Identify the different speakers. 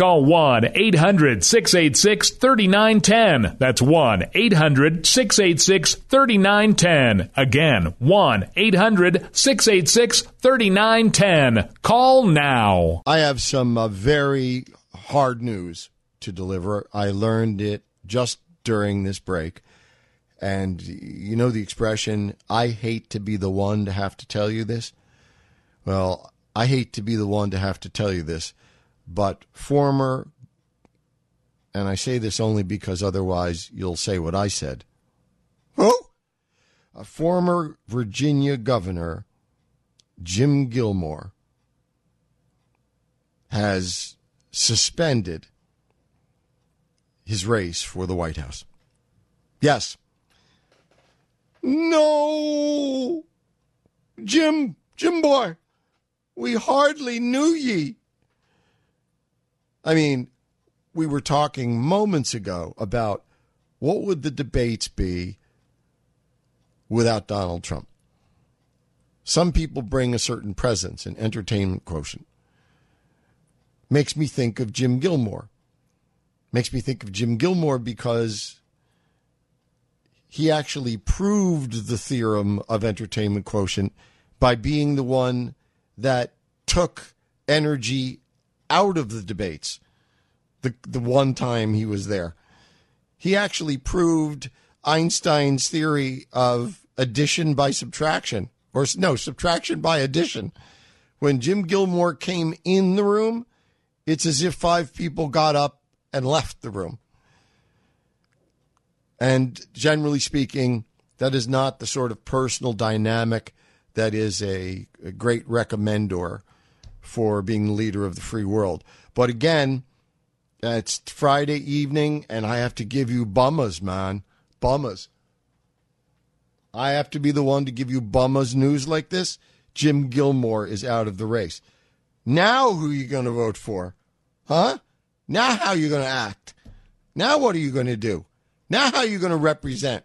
Speaker 1: call 1 800 686 3910. That's 1 800 686 3910. Again, 1 800 686 3910. Call now.
Speaker 2: I have some uh, very hard news to deliver. I learned it just during this break. And you know the expression, I hate to be the one to have to tell you this? Well, I hate to be the one to have to tell you this, but former, and I say this only because otherwise you'll say what I said. Who? a former Virginia governor, Jim Gilmore, has suspended his race for the White House. Yes. No, Jim, Jim boy, we hardly knew ye. I mean, we were talking moments ago about what would the debates be without Donald Trump. Some people bring a certain presence and entertainment quotient. Makes me think of Jim Gilmore. Makes me think of Jim Gilmore because he actually proved the theorem of entertainment quotient by being the one that took energy out of the debates the the one time he was there. He actually proved Einstein's theory of addition by subtraction or no, subtraction by addition. When Jim Gilmore came in the room, it's as if five people got up and left the room. And generally speaking, that is not the sort of personal dynamic that is a, a great recommendor for being the leader of the free world. But again, uh, it's Friday evening, and I have to give you bummers, man. Bummers. I have to be the one to give you bummers news like this. Jim Gilmore is out of the race. Now, who are you going to vote for? Huh? Now, how are you going to act? Now, what are you going to do? Now, how are you going to represent?